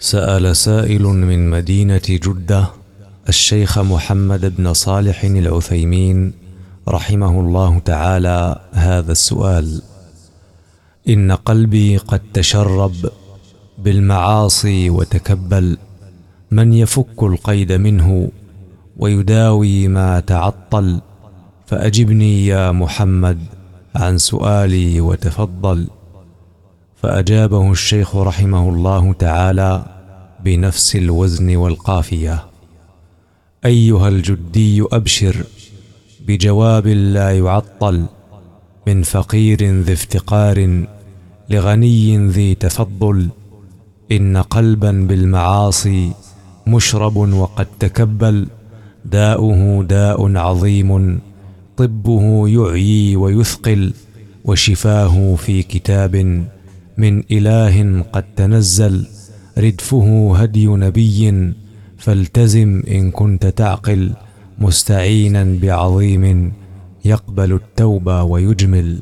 سأل سائل من مدينة جدة الشيخ محمد بن صالح العثيمين رحمه الله تعالى هذا السؤال. إن قلبي قد تشرب بالمعاصي وتكبل من يفك القيد منه ويداوي ما تعطل؟ فأجبني يا محمد عن سؤالي وتفضل. فأجابه الشيخ رحمه الله تعالى بنفس الوزن والقافية. أيها الجدي أبشر بجواب لا يعطل من فقير ذي افتقار لغني ذي تفضل. إن قلبا بالمعاصي مشرب وقد تكبل. داؤه داء عظيم طبه يعيي ويثقل. وشفاه في كتاب من إله قد تنزل ردفه هدي نبي فالتزم إن كنت تعقل مستعينا بعظيم يقبل التوبة ويجمل.